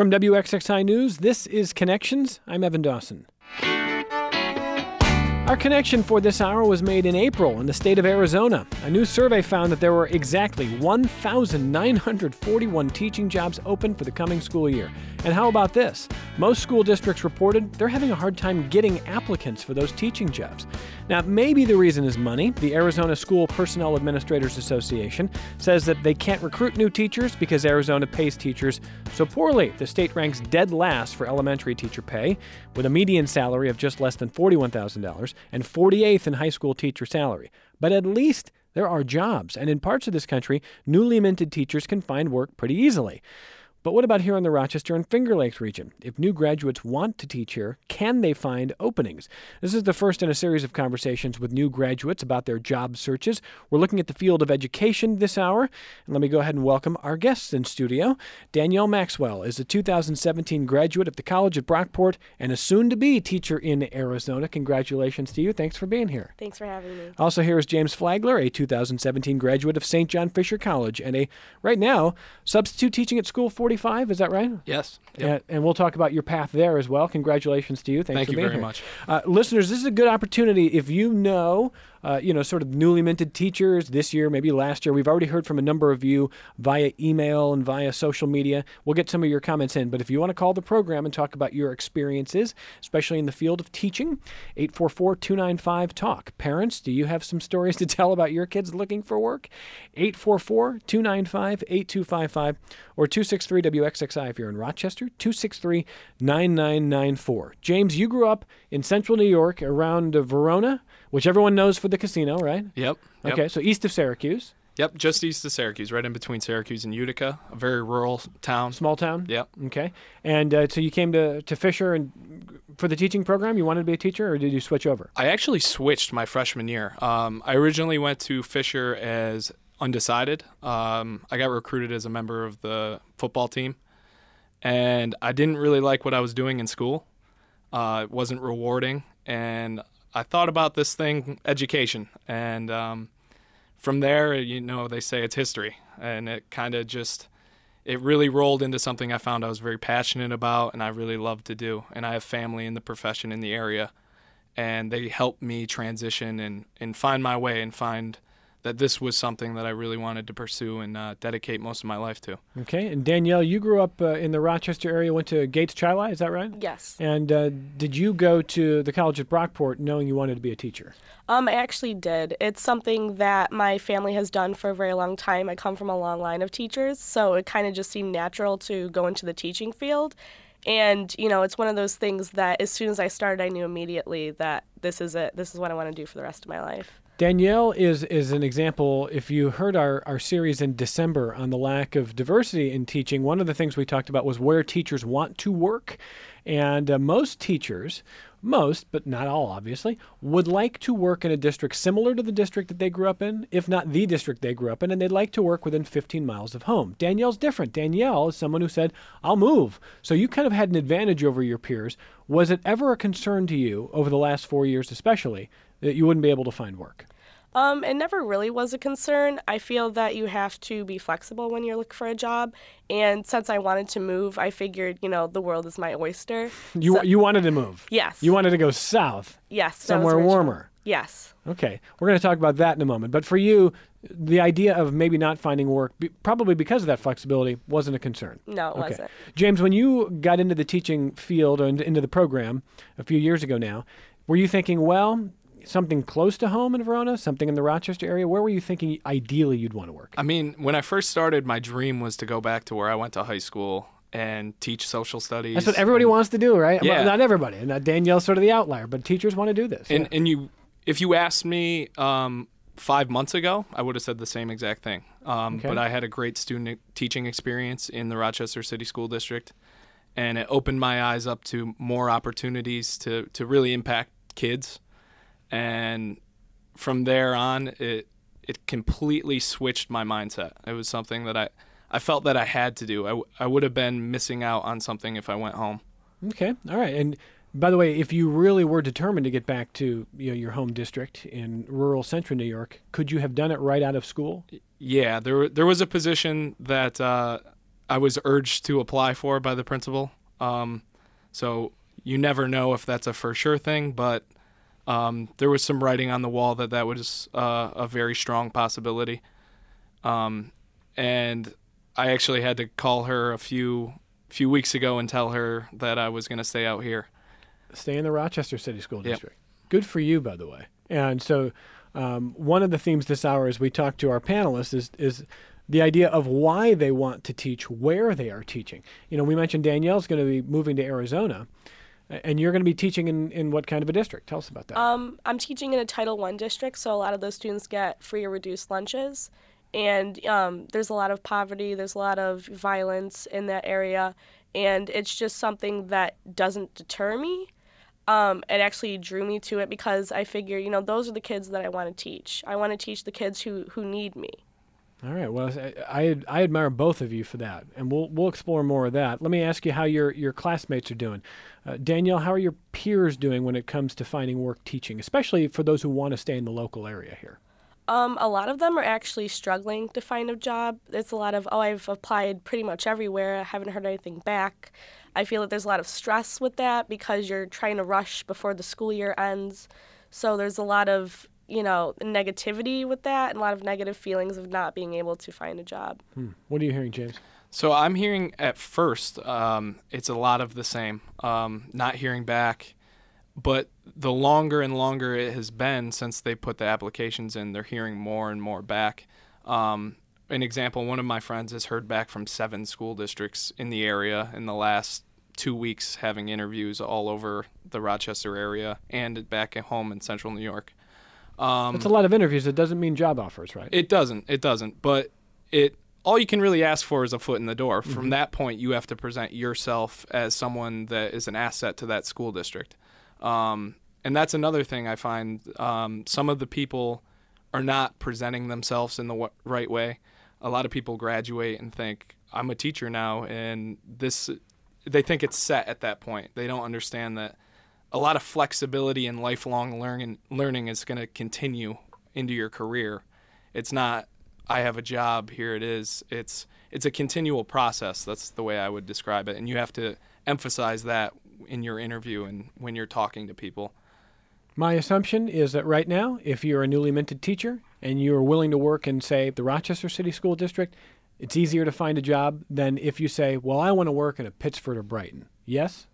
From WXXI News, this is Connections. I'm Evan Dawson. Our connection for this hour was made in April in the state of Arizona. A new survey found that there were exactly 1,941 teaching jobs open for the coming school year. And how about this? Most school districts reported they're having a hard time getting applicants for those teaching jobs. Now, maybe the reason is money. The Arizona School Personnel Administrators Association says that they can't recruit new teachers because Arizona pays teachers so poorly. The state ranks dead last for elementary teacher pay, with a median salary of just less than $41,000 and 48th in high school teacher salary. But at least there are jobs, and in parts of this country, newly minted teachers can find work pretty easily. But what about here in the Rochester and Finger Lakes region? If new graduates want to teach here, can they find openings? This is the first in a series of conversations with new graduates about their job searches. We're looking at the field of education this hour. And let me go ahead and welcome our guests in studio. Danielle Maxwell is a 2017 graduate of the College at Brockport and a soon to be teacher in Arizona. Congratulations to you. Thanks for being here. Thanks for having me. Also, here is James Flagler, a 2017 graduate of St. John Fisher College and a, right now, substitute teaching at School 40. 45. Is that right? Yes. Yep. And, and, we'll talk about your path there as well. Congratulations to you. Thanks Thank you very here. much. Uh, listeners, this is a good opportunity if you know uh, you know, sort of newly minted teachers this year, maybe last year. We've already heard from a number of you via email and via social media. We'll get some of your comments in. But if you want to call the program and talk about your experiences, especially in the field of teaching, 844 295 TALK. Parents, do you have some stories to tell about your kids looking for work? 844 295 8255 or 263 WXXI if you're in Rochester, 263 9994. James, you grew up in central New York around Verona which everyone knows for the casino, right? Yep. yep. Okay, so east of Syracuse. Yep, just east of Syracuse, right in between Syracuse and Utica, a very rural town. Small town. Yep. Okay, and uh, so you came to to Fisher and for the teaching program. You wanted to be a teacher, or did you switch over? I actually switched my freshman year. Um, I originally went to Fisher as undecided. Um, I got recruited as a member of the football team, and I didn't really like what I was doing in school. Uh, it wasn't rewarding, and I thought about this thing, education, and um, from there, you know, they say it's history, and it kind of just it really rolled into something I found I was very passionate about and I really loved to do. And I have family in the profession in the area, and they helped me transition and and find my way and find that this was something that I really wanted to pursue and uh, dedicate most of my life to. Okay, and Danielle, you grew up uh, in the Rochester area, went to Gates Chili, is that right? Yes. And uh, did you go to the college at Brockport knowing you wanted to be a teacher? Um, I actually did. It's something that my family has done for a very long time. I come from a long line of teachers, so it kind of just seemed natural to go into the teaching field. And, you know, it's one of those things that as soon as I started, I knew immediately that this is it. This is what I want to do for the rest of my life. Danielle is is an example. If you heard our, our series in December on the lack of diversity in teaching, one of the things we talked about was where teachers want to work. And uh, most teachers, most, but not all obviously, would like to work in a district similar to the district that they grew up in, if not the district they grew up in, and they'd like to work within 15 miles of home. Danielle's different. Danielle is someone who said, I'll move. So you kind of had an advantage over your peers. Was it ever a concern to you over the last four years, especially, that you wouldn't be able to find work? Um, it never really was a concern. I feel that you have to be flexible when you're looking for a job. And since I wanted to move, I figured, you know, the world is my oyster. You So- you wanted to move. Yes. You wanted to go south, yes. somewhere warmer. Yes. Okay, we're going to talk about that in a moment. But for you, the idea of maybe not finding work, probably because of that flexibility, wasn't a concern. No, it Okay. wasn't. James, when you got into the teaching field or into the program a few years ago now, were you thinking, well, something close to home in Verona, something in the Rochester area? Where were you thinking ideally you'd want to work? I mean, when I first started, my dream was to go back to where I went to high school and teach social studies. That's what everybody wants to do, right? Well, Yeah. not everybody. And Danielle's sort of the outlier, but teachers want to do this. And yeah. and you, if you asked me um, five months ago, I would have said the same exact thing. Um, Okay. But I had a great student teaching experience in the Rochester City School District, and it opened my eyes up to more opportunities to to really impact kids. And from there on, it it completely switched my mindset. It was something that I. I felt that I had to do. I, w- I would have been missing out on something if I went home. Okay, all right. And by the way, if you really were determined to get back to you know, your home district in rural central New York, could you have done it right out of school? Yeah, there there was a position that uh, I was urged to apply for by the principal. Um, so you never know if that's a for sure thing, but um, there was some writing on the wall that that was uh, a very strong possibility. Um, and I actually had to call her a few few weeks ago and tell her that I was going to stay out here. Stay in the Rochester City School Yep. District. Good for you, by the way. And so, um, one of the themes this hour, as we talk to our panelists, is is the idea of why they want to teach, where they are teaching. You know, we mentioned Danielle's going to be moving to Arizona, and you're going to be teaching in, in what kind of a district? Tell us about that. Um, I'm teaching in a Title One district, so a lot of those students get free or reduced lunches, and um, there's a lot of poverty. There's a lot of violence in that area, and it's just something that doesn't deter me. Um, it actually drew me to it because I figure, you know, those are the kids that I want to teach. I want to teach the kids who who need me. All right. Well, I, I admire both of you for that, and we'll we'll explore more of that. Let me ask you how your your classmates are doing. Uh, Danielle, how are your peers doing when it comes to finding work teaching, especially for those who want to stay in the local area here? Um, a lot of them are actually struggling to find a job. It's a lot of, oh, I've applied pretty much everywhere. I haven't heard anything back. I feel that there's a lot of stress with that because you're trying to rush before the school year ends. So there's a lot of, you know, negativity with that and a lot of negative feelings of not being able to find a job. Hmm. What are you hearing, James? So I'm hearing at first um, it's a lot of the same, um, not hearing back. But the longer and longer it has been since they put the applications in, they're hearing more and more back. Um, an example: one of my friends has heard back from seven school districts in the area in the last two weeks, having interviews all over the Rochester area and back at home in Central New York. Um, That's a lot of interviews. It doesn't mean job offers, right? it doesn't. It doesn't. But it all you can really ask for is a foot in the door. Mm-hmm. From that point, you have to present yourself as someone that is an asset to that school district. Um, and that's another thing I find. Um, some of the people are not presenting themselves in the w- right way. A lot of people graduate and think I'm a teacher now, and this they think it's set at that point. They don't understand that a lot of flexibility and lifelong learning learning is going to continue into your career. It's not I have a job, here it is. It's it's a continual process. That's the way I would describe it. And you have to emphasize that in your interview and when you're talking to people. My assumption is that right now, if you're a newly minted teacher and you're willing to work in, say, the Rochester City School District, it's easier to find a job than if you say, well, I want to work in a Pittsford or Brighton. Yes?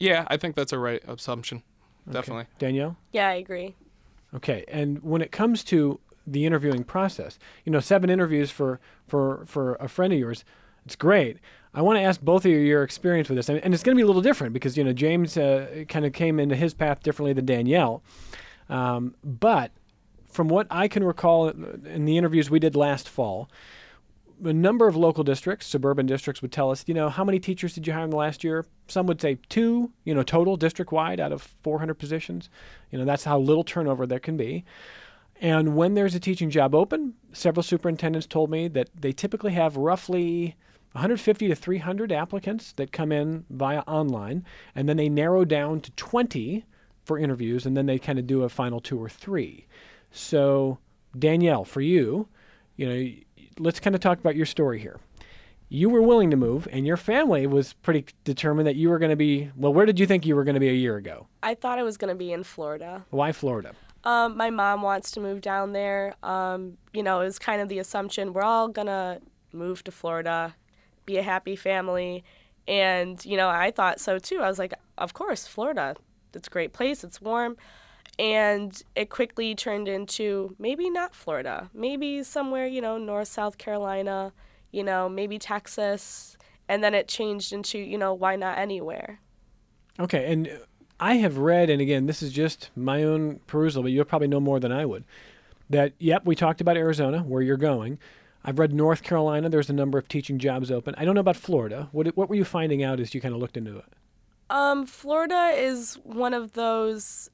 Yeah, I think that's a right assumption. Okay. Definitely. Danielle? Yeah, I agree. Okay, and when it comes to the interviewing process, you know, seven interviews for for for a friend of yours, it's great. I want to ask both of you your experience with this, and, and it's going to be a little different because you know James uh, kind of came into his path differently than Danielle, um, but from what I can recall in the interviews we did last fall, a number of local districts, suburban districts, would tell us, you know, how many teachers did you hire in the last year? Some would say two, you know, total district wide out of 400 positions. You know, that's how little turnover there can be. And when there's a teaching job open, several superintendents told me that they typically have roughly 150 to 300 applicants that come in via online, and then they narrow down to 20 for interviews, and then they kind of do a final two or three. So, Danielle, for you, you know, let's kind of talk about your story here. You were willing to move, and your family was pretty determined that you were going to be. Well, where did you think you were going to be a year ago? I thought I was going to be in Florida. Why Florida? Um, my mom wants to move down there. Um, you know, it was kind of the assumption we're all gonna move to Florida, be a happy family, and you know, I thought so too. I was like, of course, Florida. It's a great place. It's warm, and it quickly turned into maybe not Florida, maybe somewhere you know, North South Carolina, you know, maybe Texas, and then it changed into you know, why not anywhere? Okay, and I have read, and again, this is just my own perusal, but you'll probably know more than I would. That yep, we talked about Arizona, where you're going. I've read North Carolina. There's a number of teaching jobs open. I don't know about Florida. What what were you finding out as you kind of looked into it? Um, Florida is one of those.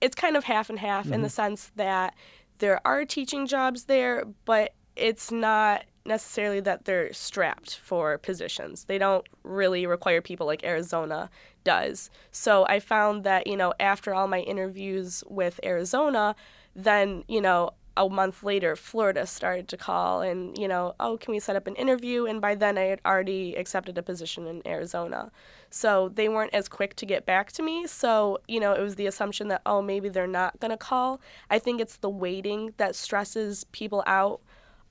It's kind of half and half in the mm-hmm. sense that there are teaching jobs there, but it's not necessarily that they're strapped for positions. They don't really require people like Arizona does. So I found that, you know, after all my interviews with Arizona, then, you know, a month later, Florida started to call and, you know, oh, can we set up an interview? And by then I had already accepted a position in Arizona. So they weren't as quick to get back to me. So, you know, it was the assumption that, oh, maybe they're not going to call. I think it's the waiting that stresses people out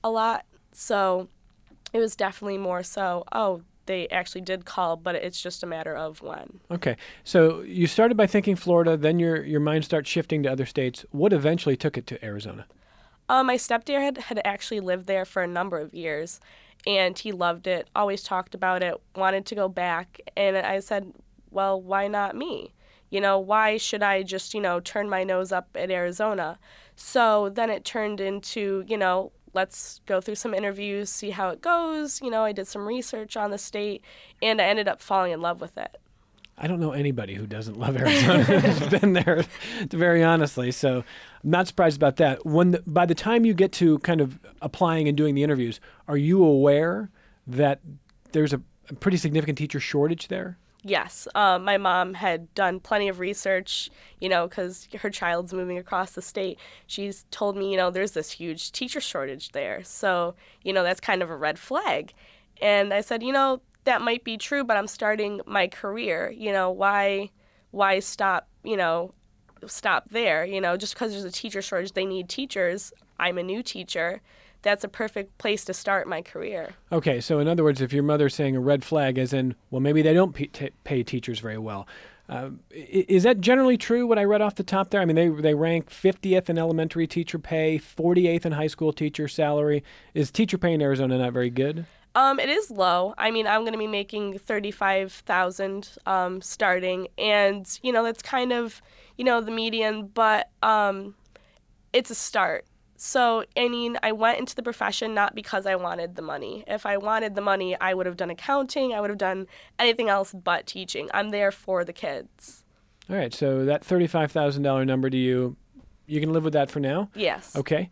a lot. So it was definitely more so, oh, they actually did call, but it's just a matter of when. Okay, so you started by thinking Florida, then your your mind starts shifting to other states. What eventually took it to Arizona? Um, my stepdad had actually lived there for a number of years, and he loved it. Always talked about it. Wanted to go back, and I said, "Well, why not me? You know, why should I just you know turn my nose up at Arizona?" So then it turned into you know let's go through some interviews, see how it goes. You know, I did some research on the state, and I ended up falling in love with it. I don't know anybody who doesn't love Arizona. I've been there, very honestly. So I'm not surprised about that. When the, by the time you get to kind of applying and doing the interviews, are you aware that there's a, a pretty significant teacher shortage there? Yes, um, my mom had done plenty of research, you know, because her child's moving across the state. She's told me, you know, there's this huge teacher shortage there. So, you know, that's kind of a red flag. And I said, you know, that might be true, but I'm starting my career. You know, why, why stop, you know, stop there? You know, just because there's a teacher shortage, they need teachers. I'm a new teacher that's a perfect place to start my career. Okay, so in other words, if your mother's saying a red flag, as in, well, maybe they don't pay teachers very well. Uh, is that generally true? What I read off the top there. I mean, they they rank 50th in elementary teacher pay, 48th in high school teacher salary. Is teacher pay in Arizona not very good? Um, it is low. I mean, I'm going to be making thirty-five thousand um, starting, and you know that's kind of you know the median, but um, it's a start. So, I mean, I went into the profession not because I wanted the money. If I wanted the money, I would have done accounting, I would have done anything else but teaching. I'm there for the kids. All right, so that $35,000 number to you, you can live with that for now? Yes. Okay.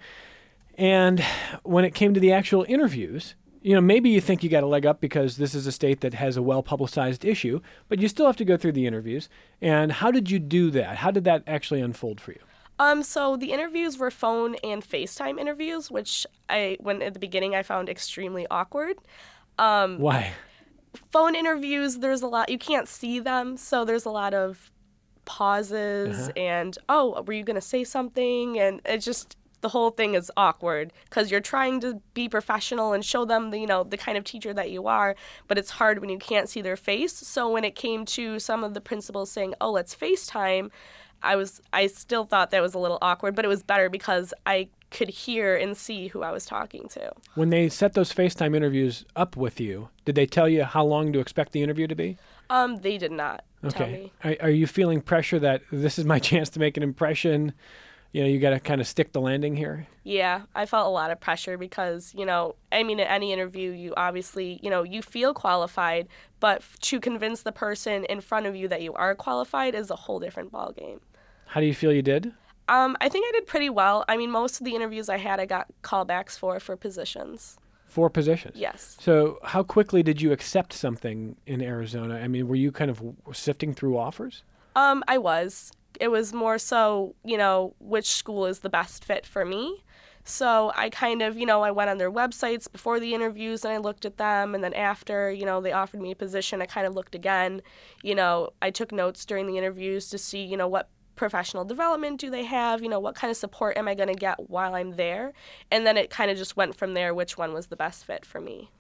And when it came to the actual interviews, you know, maybe you think you got a leg up because this is a state that has a well publicized issue, but you still have to go through the interviews. And how did you do that? How did that actually unfold for you? Um, so the interviews were phone and FaceTime interviews, which I, when at the beginning, I found extremely awkward. Um, Why? Phone interviews, there's a lot, you can't see them, so there's a lot of pauses uh-huh. and, oh, were you going to say something? And it just, the whole thing is awkward because you're trying to be professional and show them the, you know the kind of teacher that you are but it's hard when you can't see their face so when it came to some of the principals saying oh let's facetime I was I still thought that was a little awkward, but it was better because I could hear and see who I was talking to. When they set those FaceTime interviews up with you, did they tell you how long to expect the interview to be? Um, they did not okay. Are, are you feeling pressure that this is my chance to make an impression? You know, you got to kind of stick the landing here. Yeah, I felt a lot of pressure because, you know, I mean, in any interview, you obviously, you know, you feel qualified, but to convince the person in front of you that you are qualified is a whole different ballgame. How do you feel you did? Um, I think I did pretty well. I mean, most of the interviews I had, I got callbacks for for positions. For positions. Yes. So, how quickly did you accept something in Arizona? I mean, were you kind of sifting through offers? Um, I was. It was more so, you know, which school is the best fit for me. So I kind of, you know, I went on their websites before the interviews and I looked at them. And then after, you know, they offered me a position, I kind of looked again. You know, I took notes during the interviews to see, you know, what professional development do they have? You know, what kind of support am I going to get while I'm there? And then it kind of just went from there, which one was the best fit for me.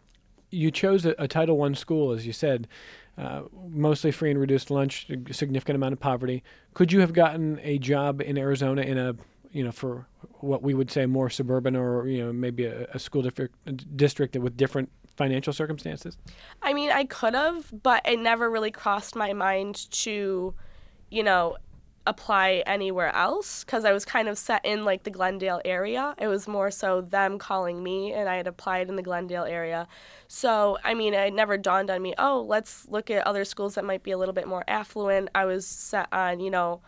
You chose a, a Title I school, as you said, uh, mostly free and reduced lunch, significant amount of poverty. Could you have gotten a job in Arizona in a, you know, for what we would say more suburban or, you know, maybe a, a school district, district with different financial circumstances? I mean, I could have, but it never really crossed my mind to, you know, apply anywhere else because I was kind of set in like the Glendale area. It was more so them calling me and I had applied in the Glendale area. So, I mean, it never dawned on me, oh, let's look at other schools that might be a little bit more affluent. I was set on, you know,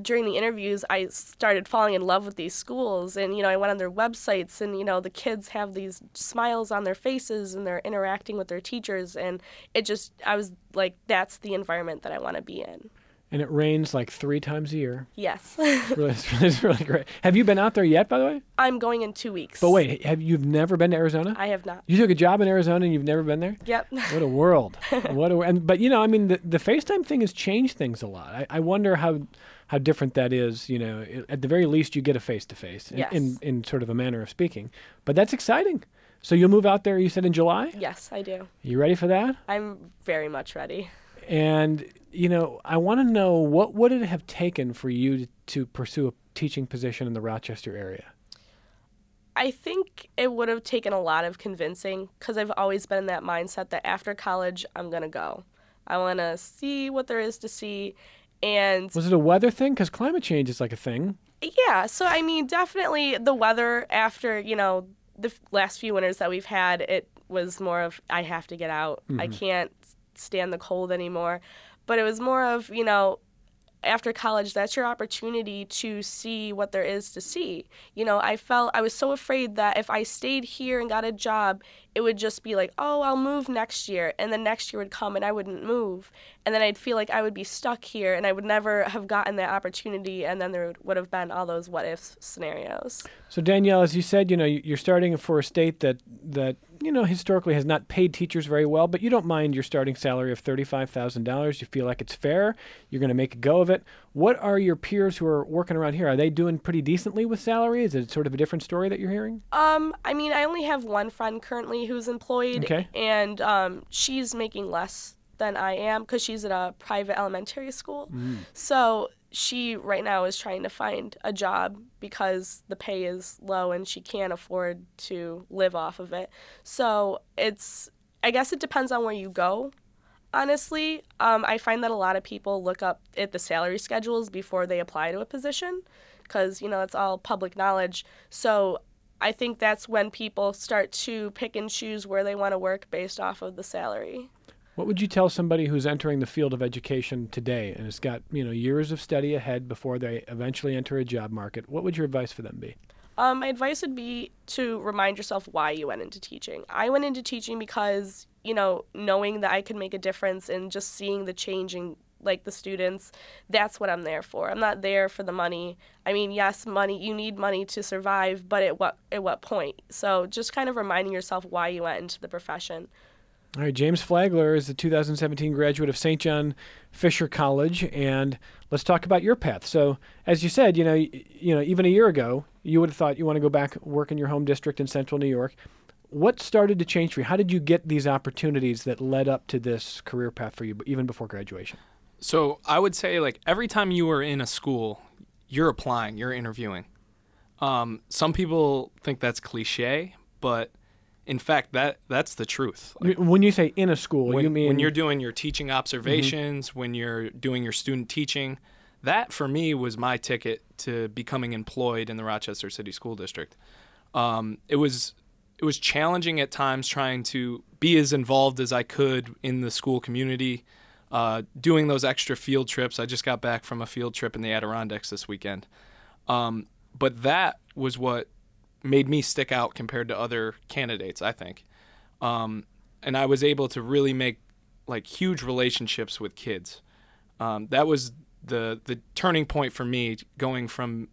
during the interviews, I started falling in love with these schools. And, you know, I went on their websites, and, you know, the kids have these smiles on their faces and they're interacting with their teachers. And it just, I was like, that's the environment that I want to be in. And it rains like three times a year. Yes. It's really, it's really, it's really great. Have you been out there yet, by the way? I'm going in two weeks. But wait, have you've never been to Arizona? I have not. You took a job in Arizona and you've never been there? Yep. What a world! what a and but you know, I mean, the the FaceTime thing has changed things a lot. I, I wonder how how different that is. You know, i- at the very least, you get a face to face in in sort of a manner of speaking. But that's exciting. So you'll move out there. You said in July. yes, I do. You ready for that? I'm very much ready. And you know, I want to know what would it have taken for you to, to pursue a teaching position in the Rochester area? I think it would have taken a lot of convincing because I've always been in that mindset that after college, I'm going to go. I want to see what there is to see. And Was it a weather thing? Because climate change is like a thing. yeah, so I mean, definitely the weather after, you know, the f- last few winters that we've had, it was more of, I have to get out. I mm-hmm. can't stand the cold anymore. But it was more of, you know, after college, that's your opportunity to see what there is to see. You know, I felt I was so afraid that if I stayed here and got a job, it would just be like, oh, I'll move next year. And then next year would come and I wouldn't move. And then I'd feel like I would be stuck here and I would never have gotten that opportunity. And then there would- have been all those what if scenarios. So Danielle, as you said, you know you- you're starting for a state that that you know historically has not paid teachers very well, but you don't mind your starting salary of thirty-five thousand dollars. You feel like it's fair. You're going to make a go of it. What are your peers who are working around here? Are they doing pretty decently with salary? Is it sort of a different story that you're hearing? Um, I mean, I only have one friend currently who's employed, Okay. and um, she's making less than I am because she's at a private elementary school. So she right now is trying to find a job because the pay is low and she can't afford to live off of it. So it's, I guess it depends on where you go. Honestly, um, I find that a lot of people look up at the salary schedules before they apply to a position because, you know, it's all public knowledge. So I think that's when people start to pick and choose where they want to work based off of the salary. What would you tell somebody who's entering the field of education today and has got you know years of study ahead before they eventually enter a job market? What would your advice for them be? Um, my advice would be to remind yourself why you went into teaching. I went into teaching because, you know, knowing that I could make a difference and just seeing the change in like the students, that's what I'm there for. I'm not there for the money. I mean, yes, money, you need money to survive, but at what at what point? So just kind of reminding yourself why you went into the profession. All right, James Flagler is the 2017 graduate of St. John Fisher College, and let's talk about your path. So, as you said, you know, you know, even a year ago, you would have thought you want to go back work in your home district in Central New York. What started to change for you? How did you get these opportunities that led up to this career path for you, even before graduation? So I would say like every time you are in a school, you're applying, you're interviewing. Um, some people think that's cliche, but in fact, that that's the truth. Like, When you say in a school, when, you mean when you're doing your teaching observations, when you're doing your student teaching, that for me was my ticket to becoming employed in the Rochester City School District. Um, it was it was challenging at times trying to be as involved as I could in the school community, uh, doing those extra field trips. I just got back from a field trip in the Adirondacks this weekend, um, but that was what made me stick out compared to other candidates. I think um, and I was able to really make like huge relationships with kids. Um, that was the the turning point for me, going from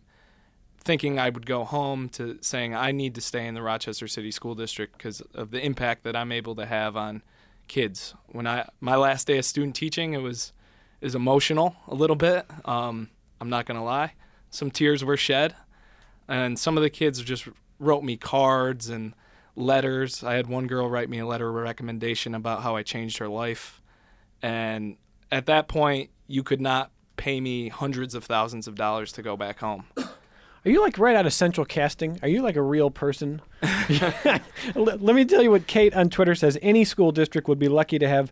thinking I would go home to saying I need to stay in the Rochester City School District because of the impact that I'm able to have on kids. When I my last day of student teaching, it was is emotional a little bit. Um, I'm not gonna lie, some tears were shed, and some of the kids just wrote me cards and letters. I had one girl write me a letter of recommendation about how I changed her life. And at that point, you could not pay me hundreds of thousands of dollars to go back home. Are you like right out of Central Casting? Are you like a real person? let, let me tell you what Kate on Twitter says. Any school district would be lucky to have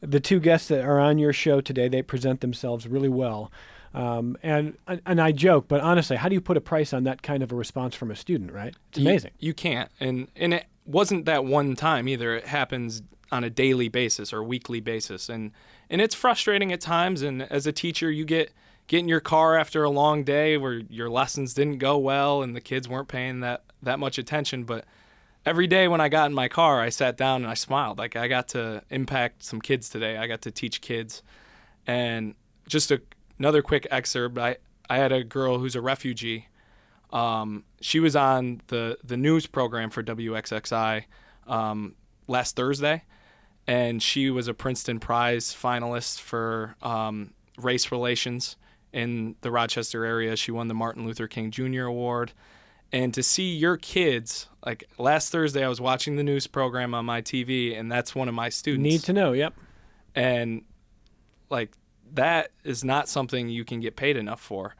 the two guests that are on your show today. They present themselves really well. Um, and and I joke, but honestly, how do you put a price on that kind of a response from a student? Right? It's You- amazing. You, can't. And and it wasn't that one time either. It happens on a daily basis or weekly basis. And and it's frustrating at times and as a teacher you get get in your car after a long day where your lessons didn't go well and the kids weren't paying that that much attention, but every day when I got in my car, I sat down and I smiled. Like I got to impact some kids today. I got to teach kids and just to another quick excerpt. I I had a girl who's a refugee. Um, she was on the the news program for WXXI um, last Thursday, and she was a Princeton Prize finalist for um, race relations in the Rochester area. She won the Martin Luther King Jr. Award. And to see your kids, like last Thursday, I was watching the news program on my TV, and that's one of my students. Need to know, yep. And like that is not something you can get paid enough for.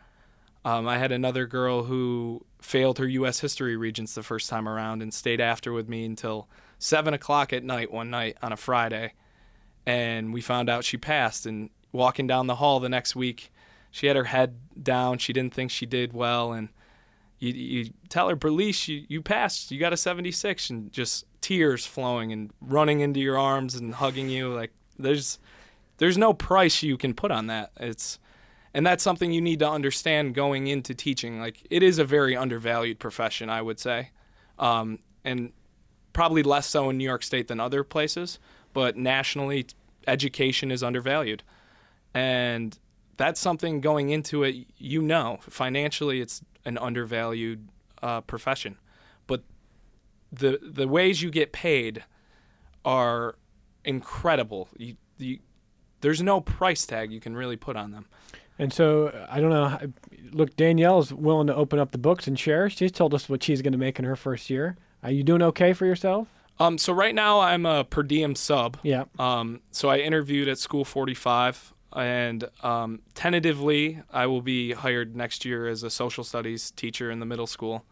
Um, I had another girl who failed her U.S. history regents the first time around and stayed after with me until seven o'clock at night one night on a Friday, and we found out she passed. And walking down the hall the next week, she had her head down. She didn't think she did well, and you, you tell her, Berlice, you, you passed. You got a 76, and just tears flowing and running into your arms and hugging you. Like there's there's no price you can put on that. It's and that's something you need to understand going into teaching. Like it is a very undervalued profession, I would say, um, and probably less so in New York State than other places. But nationally, education is undervalued, and that's something going into it. You know, financially, it's an undervalued uh, profession, but the the ways you get paid are incredible. You, you, there's no price tag you can really put on them. And so I don't know. Look, Danielle's willing to open up the books and share. She's told us what she's going to make in her first year. Are you doing okay for yourself? Um, so right now I'm a per diem sub. Yeah. Um, so I interviewed at School 45 and um, tentatively I will be hired next year as a social studies teacher in the middle school.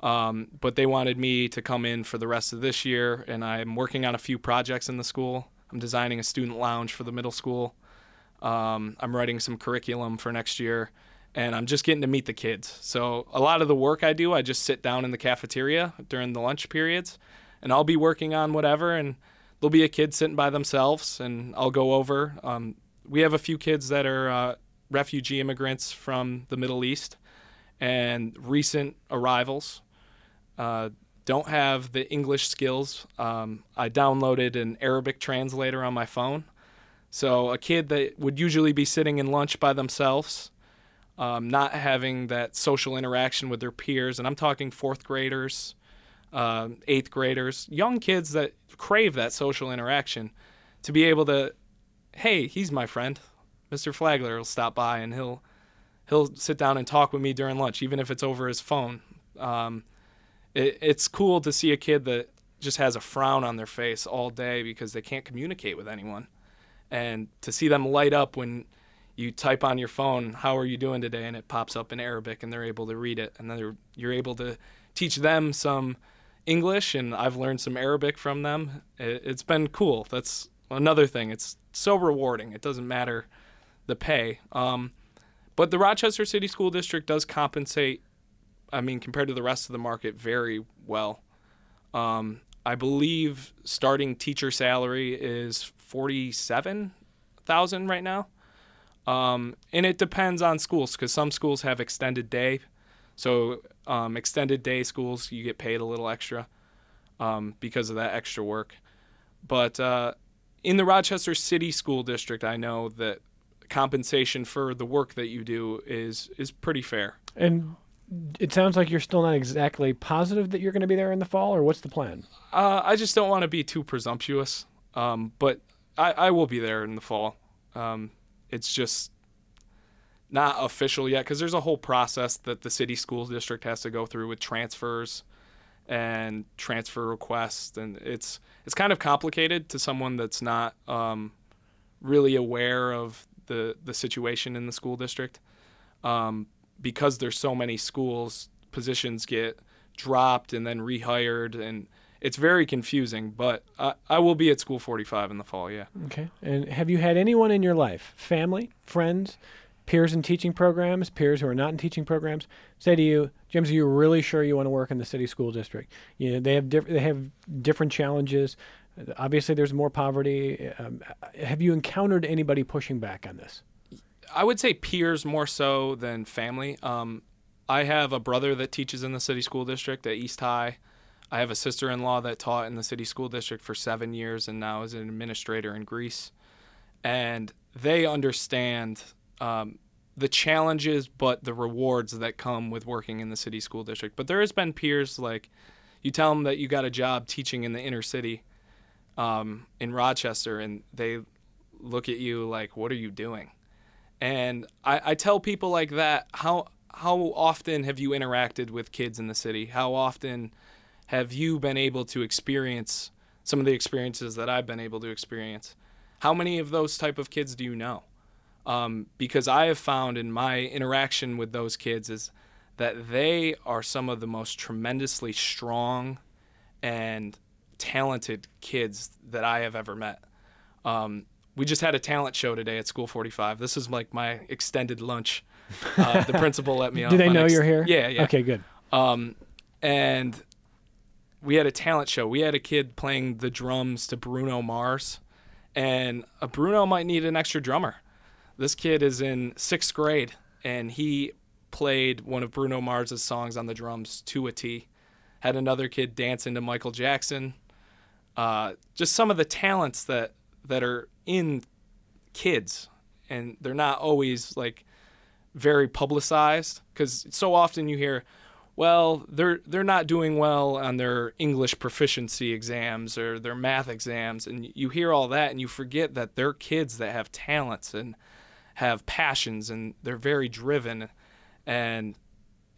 Um, but they wanted me to come in for the rest of this year, and I'm working on a few projects in the school. I'm designing a student lounge for the middle school. Um, I'm writing some curriculum for next year, and I'm just getting to meet the kids. So a lot of the work I do, I just sit down in the cafeteria during the lunch periods, and I'll be working on whatever, and there'll be a kid sitting by themselves, and I'll go over. Um, we have a few kids that are uh, refugee immigrants from the Middle East and recent arrivals. Uh, don't have the English skills. Um, I downloaded an Arabic translator on my phone. So a kid that would usually be sitting in lunch by themselves, um, not having that social interaction with their peers, and I'm talking fourth graders, uh, eighth graders, young kids that crave that social interaction, to be able to hey, he's my friend. Mr. Flagler will stop by and he'll he'll sit down and talk with me during lunch, even if it's over his phone. Um, it, it's cool to see a kid that just has a frown on their face all day because they can't communicate with anyone, and to see them light up when you type on your phone, "How are you doing today?" and it pops up in Arabic, and they're able to read it, and then you're able to teach them some English, and I've learned some Arabic from them. It, it's been cool. That's another thing. It's so rewarding. It doesn't matter the pay. Um, but the Rochester City School District does compensate, I mean, compared to the rest of the market, very well. Um, I believe starting teacher salary is forty-seven thousand right now, um, and it depends on schools because some schools have extended day, so um, extended day schools you get paid a little extra um, because of that extra work. But uh, in the Rochester City School District, I know that compensation for the work that you do is is pretty fair. And it sounds like you're still not exactly positive that you're going to be there in the fall, or what's the plan? Uh, I just don't want to be too presumptuous, um, but I, I, will be there in the fall. Um, it's just not official yet because there's a whole process that the city school district has to go through with transfers and transfer requests, and it's it's kind of complicated to someone that's not um, really aware of the the situation in the school district. Um, because there's so many schools, positions get dropped and then rehired, and it's very confusing. But I, I will be at School 45 in the fall. Yeah. Okay. And have you had anyone in your life, family, friends, peers in teaching programs, peers who are not in teaching programs, say to you, James, are you really sure you want to work in the city school district? You know, they have diff- they have different challenges. Obviously, there's more poverty. Um, have you encountered anybody pushing back on this? I would say peers more so than family. Um, I have a brother that teaches in the city school district at East High. I have a sister-in-law that taught in the city school district for seven years and now is an administrator in Greece, and they understand um, the challenges, but the rewards that come with working in the city school district. But there has been peers like you tell them that you got a job teaching in the inner city um, in Rochester, and they look at you like, "What are you doing?" And I, I tell people like that how how often have you interacted with kids in the city? How often have you been able to experience some of the experiences that I've been able to experience? How many of those type of kids do you know? Um, because I have found in my interaction with those kids is that they are some of the most tremendously strong and talented kids that I have ever met. Um, we just had a talent show today at School 45. This is like my extended lunch. Uh, the principal let me. On. Do they know you're here? Yeah, yeah. Okay, good. Um, and we had a talent show. We had a kid playing the drums to Bruno Mars, and uh, Bruno might need an extra drummer. This kid is in sixth grade, and he played one of Bruno Mars's songs on the drums to a T. Had another kid dancing to Michael Jackson. Uh, just some of the talents that that are in kids, and they're not always like very publicized because so often you hear, well, they're they're not doing well on their English proficiency exams or their math exams, and you hear all that, and you forget that they're kids that have talents and have passions, and they're very driven, and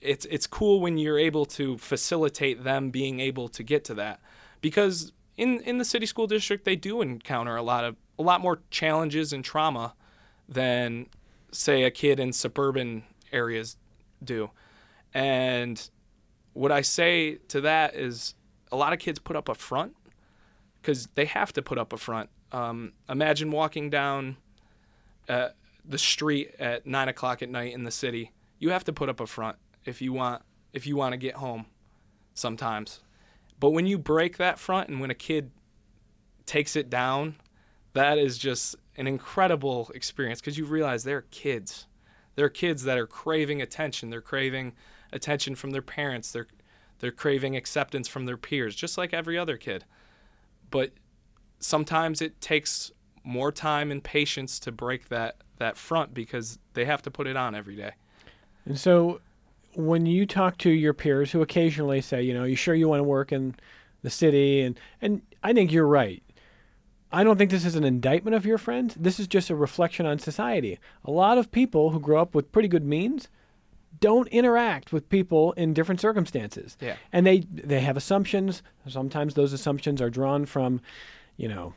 it's it's cool when you're able to facilitate them being able to get to that, because in in the city school district they do encounter a lot of a lot more challenges and trauma than say a kid in suburban areas do. And what I say to that is a lot of kids put up a front because they have to put up a front. Um, imagine walking down uh, the street at nine o'clock at night in the city. You have to put up a front if you want if you want to get home. Sometimes, but when you break that front and when a kid takes it down, that is just an incredible experience because you realize they're kids. They're kids that are craving attention. They're craving attention from their parents. They're they're craving acceptance from their peers, just like every other kid. But sometimes it takes more time and patience to break that that front because they have to put it on every day. And so, when you talk to your peers who occasionally say, you know, you sure you want to work in the city, and and I think you're right. I don't think this is an indictment of your friends. This is just a reflection on society. A lot of people who grow up with pretty good means don't interact with people in different circumstances. Yeah. And they they have assumptions. Sometimes those assumptions are drawn from, you know,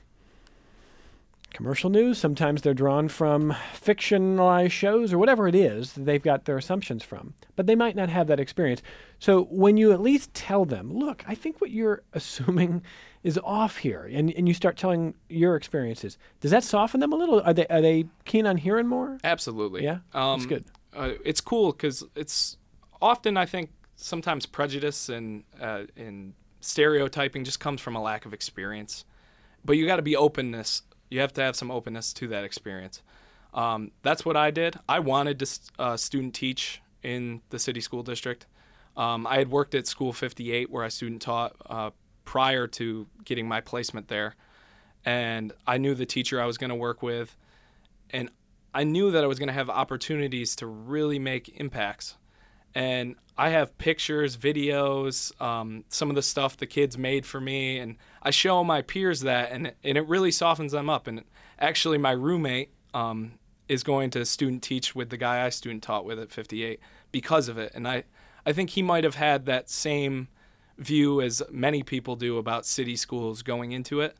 commercial news. Sometimes they're drawn from fictionalized shows or whatever it is that they've got their assumptions from. But they might not have that experience. So when you at least tell them, look, I think what you're assuming is off here, and, and you start telling your experiences, does that soften them a little? Are they are they keen on hearing more? Absolutely. Yeah? Um, That's good. Uh, it's cool because it's often I think sometimes prejudice and uh, and stereotyping just comes from a lack of experience. But you got to be openness. You have to have some openness to that experience. Um, that's what I did. I wanted to uh, student teach in the city school district. Um, I had worked at School 58 where I student taught uh, prior to getting my placement there, and I knew the teacher I was going to work with, and I knew that I was going to have opportunities to really make impacts. And I have pictures, videos, um, some of the stuff the kids made for me, and I show my peers that, and, and it really softens them up. And actually, my roommate um, is going to student teach with the guy I student taught with at 58 because of it. And I, I think he might have had that same view as many people do about city schools going into it.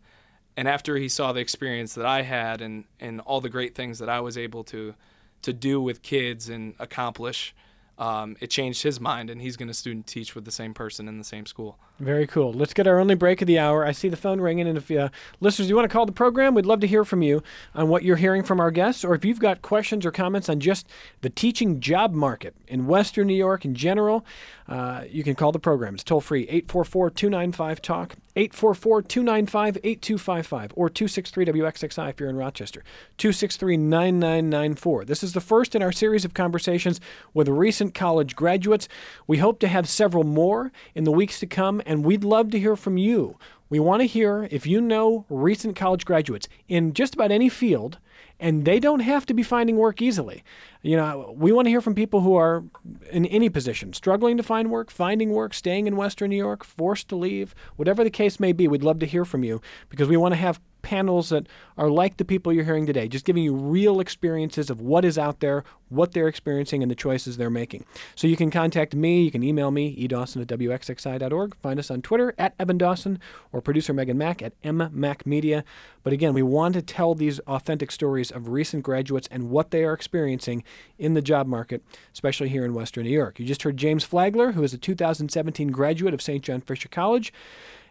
And after he saw the experience that I had and, and all the great things that I was able to to do with kids and accomplish, um, it changed his mind, and he's going to student teach with the same person in the same school. Very cool. Let's get our only break of the hour. I see the phone ringing, and if uh, listeners, you want to call the program, we'd love to hear from you on what you're hearing from our guests, or if you've got questions or comments on just the teaching job market in Western New York in general, uh, you can call the program. It's toll free 844 295 TALK, 844 295 8255, or 263 WXXI if you're in Rochester, 263 9994. This is the first in our series of conversations with recent college graduates. We hope to have several more in the weeks to come, and we'd love to hear from you. We want to hear if you know recent college graduates in just about any field and they don't have to be finding work easily. You know, we want to hear from people who are in any position, struggling to find work, finding work, staying in Western New York, forced to leave, whatever the case may be. We'd love to hear from you because we want to have panels that are like the people you're hearing today, just giving you real experiences of what is out there, what they're experiencing, and the choices they're making. So you can contact me, you can email me, edawson at wxxi.org, find us on Twitter at Evan Dawson, or producer Megan Mack at mmacmedia. But again, we want to tell these authentic stories of recent graduates and what they are experiencing in the job market, especially here in Western New York. You just heard James Flagler, who is a 2017 graduate of St. John Fisher College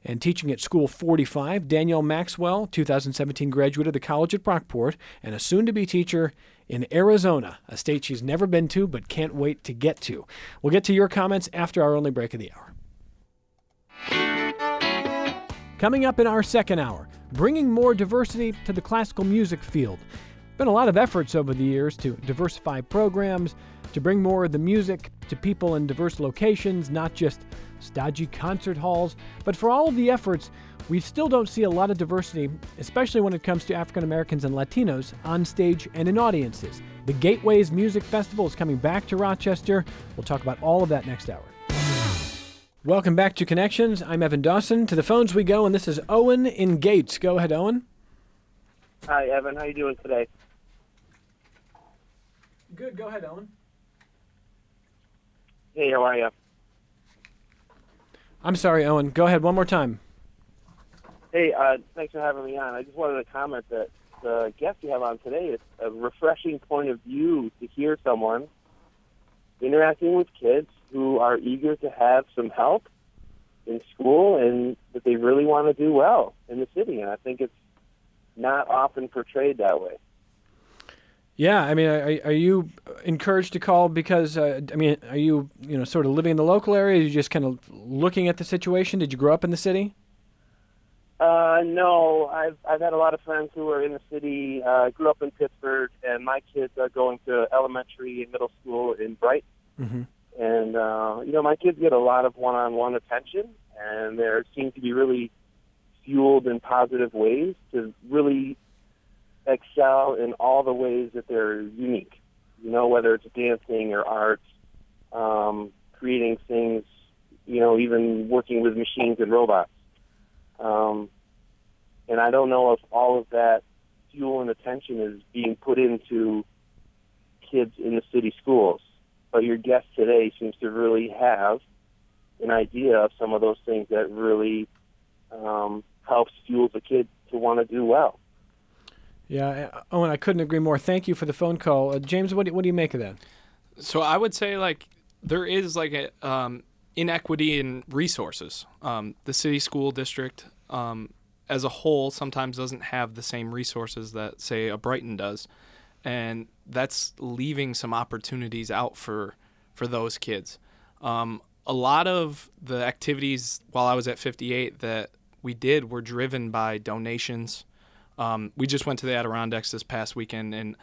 and teaching at School 45. Danielle Maxwell, 2017 graduate of the college at Brockport, and a soon to be teacher in Arizona, a state she's never been to but can't wait to get to. We'll get to your comments after our only break of the hour. Coming up in our second hour, bringing more diversity to the classical music field. Been a lot of efforts over the years to diversify programs, to bring more of the music to people in diverse locations, not just stodgy concert halls. But for all of the efforts, we still don't see a lot of diversity, especially when it comes to African Americans and Latinos on stage and in audiences. The Gateways Music Festival is coming back to Rochester. We'll talk about all of that next hour. Welcome back to Connections. I'm Evan Dawson. To the phones we go, and this is Owen in Gates. Go ahead, Owen. Hi, Evan. How you doing today? Good. Go ahead, Owen. Hey, how are you? I'm sorry, Owen. Go ahead one more time. Hey, uh, thanks for having me on. I just wanted to comment that the guest you have on today is a refreshing point of view to hear someone interacting with kids who are eager to have some help in school and that they really want to do well in the city. And I think it's not often portrayed that way. Yeah, I mean, are, are you encouraged to call because uh, I mean, are you you know sort of living in the local area? Are you just kind of looking at the situation? Did you grow up in the city? Uh, no, I've I've had a lot of friends who are in the city. Uh, grew up in Pittsburgh, and my kids are going to elementary and middle school in Brighton. Mm-hmm. And uh, you know, my kids get a lot of one-on-one attention, and they seem to be really fueled in positive ways to really excel in all the ways that they're unique. You know, whether it's dancing or art, um, creating things, you know, even working with machines and robots. Um, and I don't know if all of that fuel and attention is being put into kids in the city schools. But your guest today seems to really have an idea of some of those things that really um, helps fuel the kid to want to do well. Yeah, Owen, I couldn't agree more. Thank you for the phone call, uh, James. What do, what do you make of that? So I would say like there is like a um, inequity in resources. Um, the city school district um, as a whole sometimes doesn't have the same resources that say a Brighton does, and that's leaving some opportunities out for for those kids. Um, a lot of the activities while I was at 58 that we did were driven by donations um, we just went to the Adirondacks this past weekend, and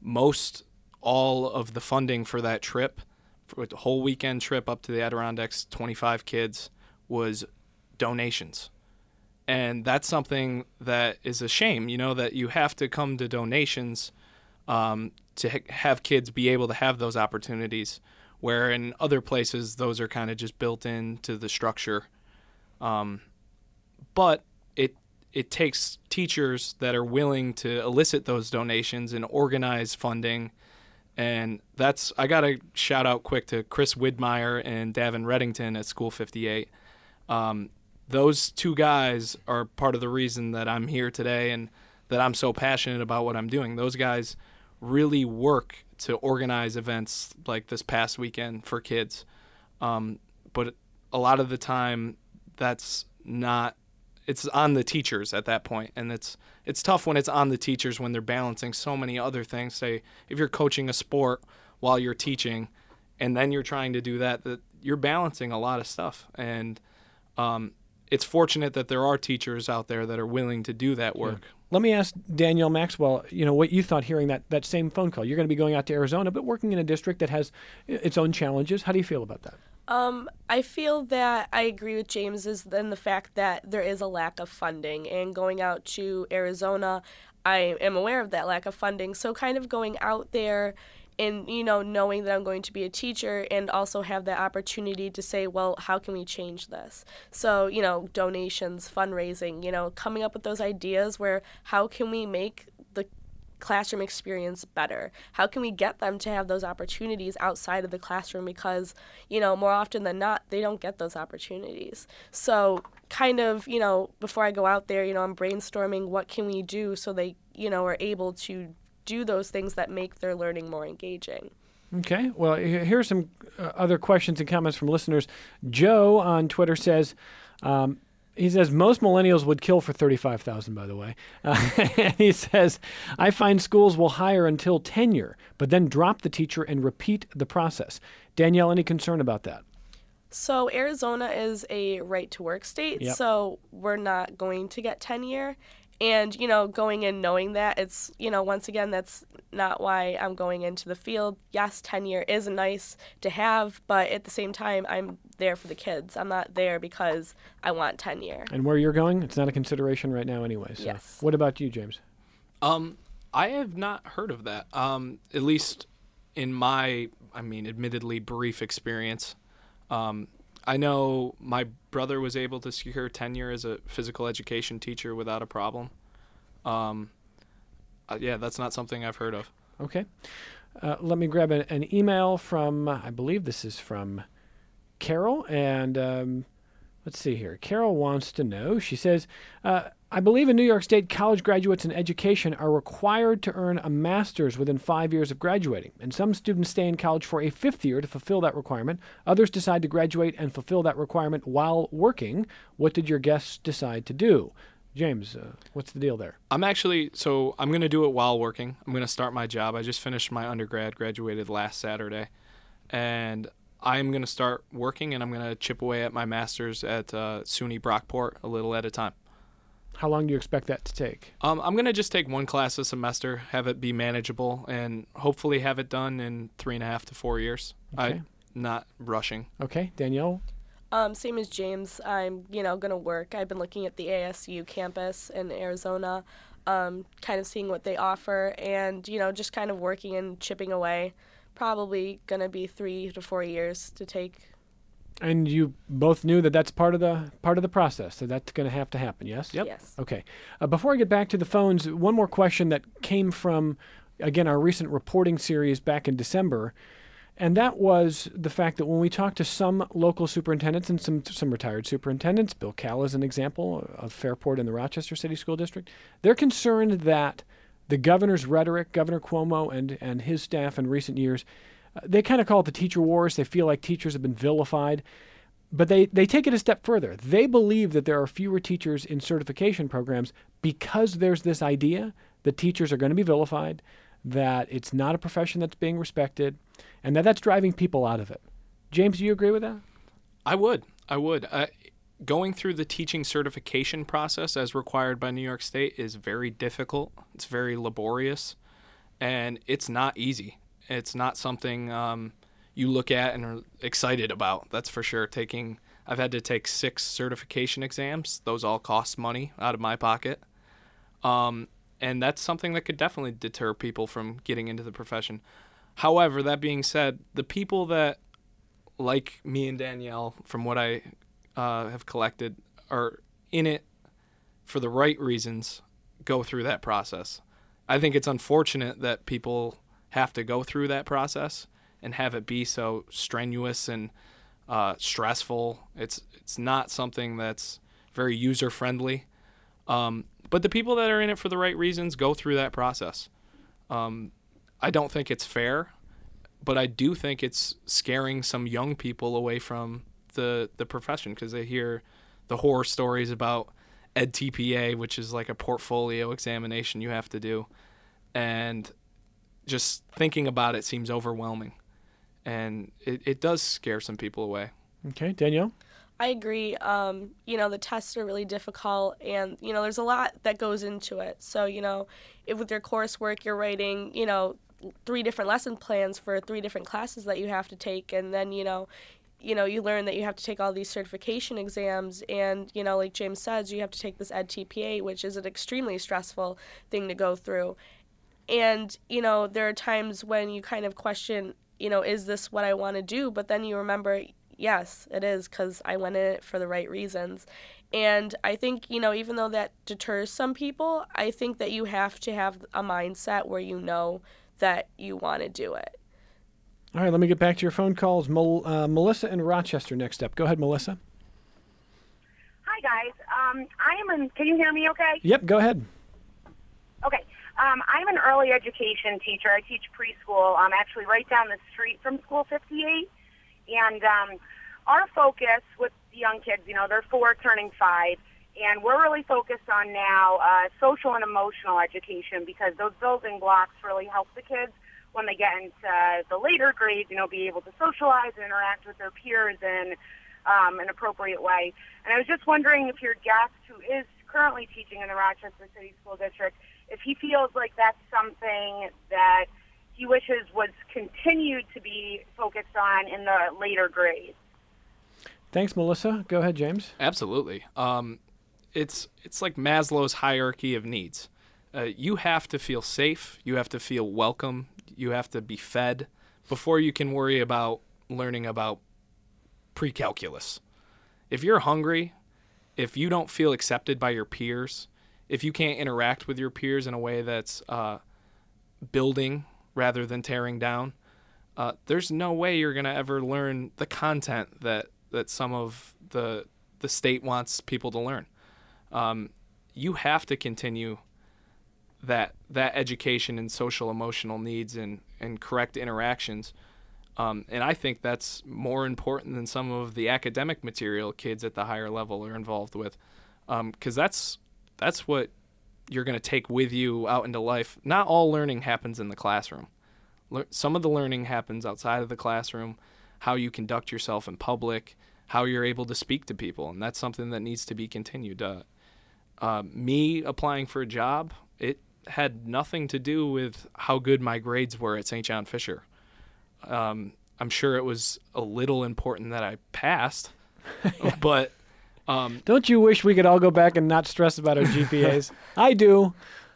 most all of the funding for that trip, for the whole weekend trip up to the Adirondacks, 25 kids, was donations. And that's something that is a shame, you know, that you have to come to donations um, to ha- have kids be able to have those opportunities, where in other places, those are kind of just built into the structure. Um, but it takes teachers that are willing to elicit those donations and organize funding. And that's I got to shout out quick to Chris Widmeyer and Davin Reddington at School 58. Um, those two guys are part of the reason that I'm here today and that I'm so passionate about what I'm doing. Those guys really work to organize events like this past weekend for kids. Um, but a lot of the time, that's not it's on the teachers at that point and it's it's tough when it's on the teachers when they're balancing so many other things say if you're coaching a sport while you're teaching and then you're trying to do that that you're balancing a lot of stuff and um, it's fortunate that there are teachers out there that are willing to do that work. Yeah. Let me ask Danielle Maxwell, you know, what you thought hearing that, that same phone call. You're going to be going out to Arizona, but working in a district that has its own challenges. How do you feel about that? Um, I feel that I agree with James is in the fact that there is a lack of funding and going out to Arizona, I am aware of that lack of funding. So, kind of going out there and, you know, knowing that I'm going to be a teacher and also have that opportunity to say, well, how can we change this? So, you know, donations, fundraising, you know, coming up with those ideas where how can we make the classroom experience better? How can we get them to have those opportunities outside of the classroom because, you know, more often than not, they don't get those opportunities. So, kind of, you know, before I go out there, you know, I'm brainstorming what can we do so they, you know, are able to do those things that make their learning more engaging. Okay. Well, here are some uh, other questions and comments from listeners. Joe on Twitter says, um, he says most millennials would kill for 35,000 by the way. Uh, he says I find schools will hire until tenure but then drop the teacher and repeat the process. Danielle any concern about that? So Arizona is a right to work state, yep. so we're not going to get tenure and you know going in knowing that it's you know once again that's not why i'm going into the field. Yes tenure is nice to have but at the same time i'm there for the kids. I'm not there because i want tenure. And where you're going it's not a consideration right now anyway so. Yes. what about you james? Um i have not heard of that. Um at least in my i mean admittedly brief experience um I know my brother was able to secure tenure as a physical education teacher without a problem. Um, uh, yeah, that's not something I've heard of. Okay. Uh, let me grab an, an, email from, I believe this is from Carol. And um, let's see here. Carol wants to know, she says, uh, I believe in New York State, college graduates in education are required to earn a master's within five years of graduating, and some students stay in college for a fifth year to fulfill that requirement. Others decide to graduate and fulfill that requirement while working. What did your guests decide to do? James, uh, what's the deal there? I'm actually, so I'm going to do it while working. I'm going to start my job. I just finished my undergrad, graduated last Saturday, and I'm going to start working and I'm going to chip away at my master's at uh, SUNY Brockport a little at a time. How long do you expect that to take? Um, I'm going to just take one class a semester, have it be manageable, and hopefully have it done in three and a half to four years. Okay. I'm not rushing. Okay. Danielle? Um, same as James. I'm, you know, going to work. I've been looking at the ASU campus in Arizona, um, kind of seeing what they offer, and, you know, just kind of working and chipping away. Probably going to be three to four years to take and you both knew that that's part of the part of the process. So that's going to have to happen. Yes. Yep. Yes. Okay. Uh, before I get back to the phones, one more question that came from, again, our recent reporting series back in December, and that was the fact that when we talked to some local superintendents and some some retired superintendents, Bill Cala is an example of Fairport in the Rochester City School District, they're concerned that the governor's rhetoric, Governor Cuomo and and his staff in recent years they kind of call it the teacher wars. They feel like teachers have been vilified. But they, they take it a step further. They believe that there are fewer teachers in certification programs because there's this idea that teachers are going to be vilified, that it's not a profession that's being respected, and that that's driving people out of it. James, do you agree with that? I would. I would. Uh, going through the teaching certification process as required by New York State is very difficult. It's very laborious, and it's not easy. It's not something um, you look at and are excited about. That's for sure. Taking I've had to take six certification exams. Those all cost money out of my pocket. Um, and that's something that could definitely deter people from getting into the profession. However, that being said, the people that like me and Danielle, from what I uh, have collected, are in it for the right reasons, go through that process. I think it's unfortunate that people have to go through that process and have it be so strenuous and uh, stressful. It's it's not something that's very user friendly. Um, but the people that are in it for the right reasons go through that process. Um, I don't think it's fair, but I do think it's scaring some young people away from the the profession because they hear the horror stories about EdTPA, which is like a portfolio examination you have to do, and just thinking about it seems overwhelming, and it, it does scare some people away. Okay, Danielle. I agree. Um, you know, the tests are really difficult, and you know, there's a lot that goes into it. So, you know, if with your coursework, you're writing, you know, three different lesson plans for three different classes that you have to take, and then, you know, you know, you learn that you have to take all these certification exams, and you know, like James says, you have to take this Ed TPA, which is an extremely stressful thing to go through. And you know, there are times when you kind of question, you know, is this what I want to do? But then you remember, yes, it is, because I went in it for the right reasons. And I think, you know, even though that deters some people, I think that you have to have a mindset where you know that you want to do it. All right, let me get back to your phone calls. Mel, uh, Melissa in Rochester next up. Go ahead, Melissa. Hi, guys. Um, I am in. Can you hear me? Okay. Yep, go ahead. Okay. Um, I'm an early education teacher. I teach preschool. I'm actually right down the street from School 58, and um, our focus with the young kids, you know, they're four turning five, and we're really focused on now uh, social and emotional education because those building blocks really help the kids when they get into the later grades, you know, be able to socialize and interact with their peers in um, an appropriate way. And I was just wondering if your guest, who is currently teaching in the Rochester City School District, if he feels like that's something that he wishes was continued to be focused on in the later grades. Thanks, Melissa. Go ahead, James. Absolutely. Um, it's it's like Maslow's hierarchy of needs. Uh, you have to feel safe. You have to feel welcome. You have to be fed before you can worry about learning about pre-calculus. If you're hungry, if you don't feel accepted by your peers, if you can't interact with your peers in a way that's uh, building rather than tearing down, uh, there's no way you're gonna ever learn the content that that some of the the state wants people to learn. Um, you have to continue that that education and social emotional needs and and correct interactions. Um, and I think that's more important than some of the academic material kids at the higher level are involved with, because um, that's that's what you're going to take with you out into life. Not all learning happens in the classroom. Le- some of the learning happens outside of the classroom, how you conduct yourself in public, how you're able to speak to people, and that's something that needs to be continued. Uh, uh, me applying for a job, it had nothing to do with how good my grades were at St. John Fisher. Um, I'm sure it was a little important that I passed, but um, don't you wish we could all go back and not stress about our GPAs? I do.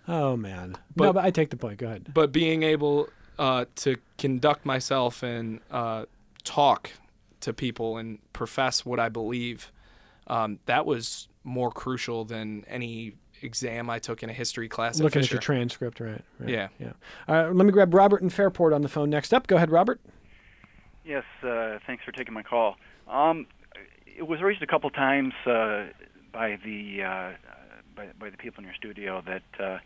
Oh man, but, no, but I take the point. Go ahead. But being able uh, to conduct myself and uh, talk to people and profess what I believe, um, that was more crucial than any exam I took in a history class. Looking at, at your transcript, right? right. Yeah. Yeah. Uh, let me grab Robert in Fairport on the phone next up. Go ahead, Robert. Yes, uh, thanks for taking my call. Um, it was raised a couple times uh, by the uh, by, by, the people in your studio that uh,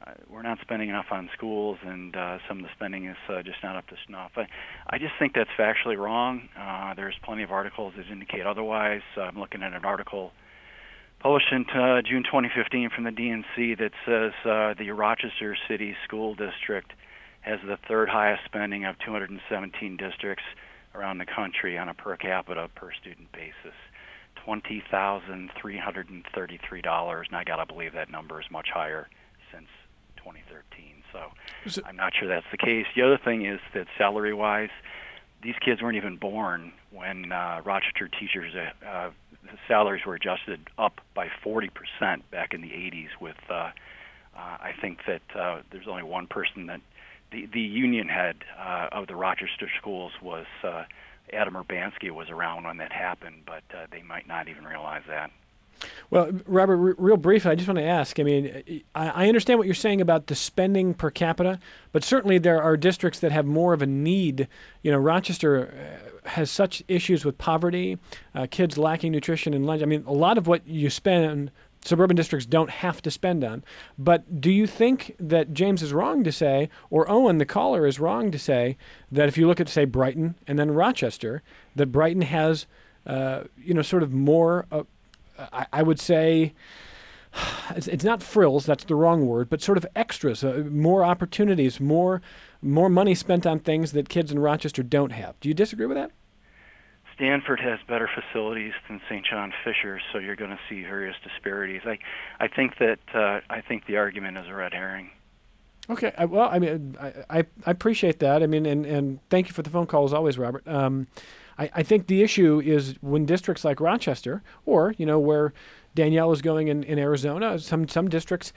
uh, we're not spending enough on schools, and some of the spending is just not up to snuff. I, I just think that's factually wrong. there's plenty of articles that indicate otherwise. I'm looking at an article published in uh, June 2015 from the D&C that says uh, the Rochester City School District has the third highest spending of 217 districts around the country on a per capita per student basis. $20,333, and I got to believe that number is much higher since 2013. So I'm not sure that's the case. The other thing is that salary wise, these kids weren't even born when uh, Rochester teachers uh, salaries were adjusted up by 40% back in the 80s. With uh, uh, I think that uh, there's only one person that the the union head uh, of the Rochester schools was uh, Adam Urbanski was around when that happened, but uh, they might not even realize that. Well, Robert, r- real briefly, I just want to ask. I mean, I, I, understand what you're saying about the spending per capita, but certainly there are districts that have more of a need. You know, Rochester uh, has such issues with poverty, uh, kids lacking nutrition and lunch. I mean, a lot of what you spend, suburban districts don't have to spend on. But do you think that James is wrong to say, or Owen, the caller, is wrong to say, that if you look at, say, Brighton and then Rochester, that Brighton has, uh, you know, sort of more uh, I, I would say it's, it's, not frills that's the wrong word but sort of extras uh, more opportunities more more money spent on things that kids in rochester don't have. Do you disagree with that? Stanford has better facilities than st john fisher so you're going to see various disparities. I i think that uh, i think the argument is a red herring. Okay I, well i mean I, I, I appreciate that. I mean and and thank you for the phone call as always robert. Um, I, I think the issue is when districts like Rochester, or you know where Danielle is going in, in Arizona, some some districts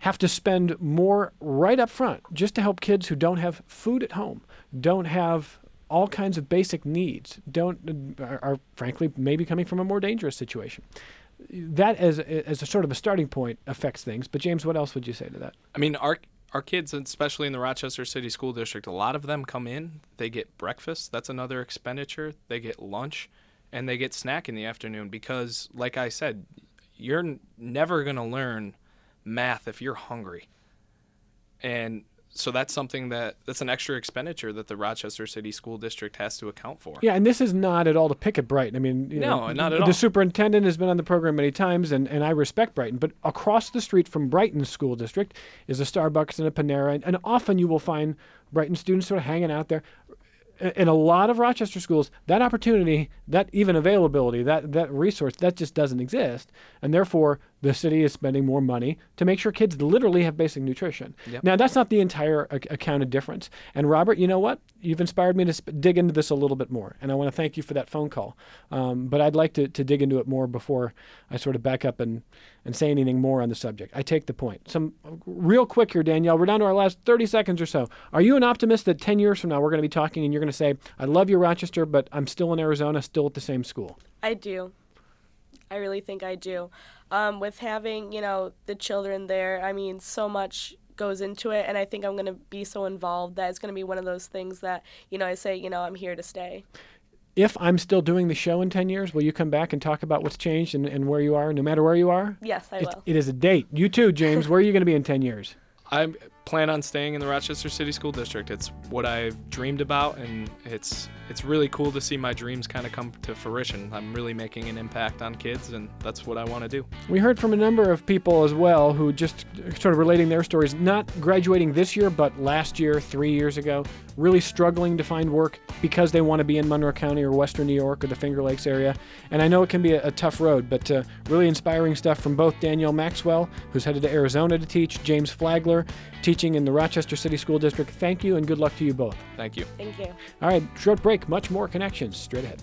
have to spend more right up front just to help kids who don't have food at home, don't have all kinds of basic needs, don't are, are frankly maybe coming from a more dangerous situation. That as as a sort of a starting point affects things. But James, what else would you say to that? I mean, our our kids, especially in the Rochester City School District, a lot of them come in. They get breakfast. That's another expenditure. They get lunch, and they get snack in the afternoon because, like I said, you're never gonna learn math if you're hungry. And so that's something that that's an extra expenditure that the Rochester City School District has to account for. Yeah, and this is not at all to pick at Brighton. I mean, you No, know, not at the all. superintendent has been on the program many times, and, and I respect Brighton. But across the street from Brighton School District is a Starbucks and a Panera, and, and often you will find Brighton students sort of hanging out there. In a lot of Rochester schools, that opportunity, that even availability, that that resource, that just doesn't exist, and therefore the city is spending more money to make sure kids literally have basic nutrition. Yep. Now, that's not the entire ac- accounted difference. And Robert, you know what? You've inspired me to sp- dig into this a little bit more, and I want to thank you for that phone call. Um, but I'd like to, to dig into it more before I sort of back up and, and say anything more on the subject. I take the point. Some real quick here, Danielle. We're down to our last 30 seconds or so. Are you an optimist that 10 years from now we're going to be talking and you're going to say, "I love you, Rochester, but I'm still in Arizona, still at the same school"? I do. I really think I do. Um, with having, you know, the children there, I mean, so much goes into it, and I think I'm going to be so involved that it's going to be one of those things that, you know, I say, you know, I'm here to stay. If I'm still doing the show in 10 years, will you come back and talk about what's changed and, and where you are, no matter where you are? Yes, I It- will. it is a date. You too, James. Where are you going to be in 10 years? I plan on staying in the Rochester City School District. It's what I've dreamed about, and it's it's really cool to see my dreams kind of come to fruition. I'm really making an impact on kids, and that's what I want to do. We heard from a number of people as well who just sort of relating their stories, not graduating this year, but last year, three years ago, really struggling to find work because they want to be in Monroe County or Western New York or the Finger Lakes area. And I know it can be a, a tough road, but uh, really inspiring stuff from both Danielle Maxwell, who's headed to Arizona to teach, James Flagler, teaching in the Rochester City School District. Thank you and good luck to you both. Thank you. Thank you. All right, short break, much more connections straight ahead.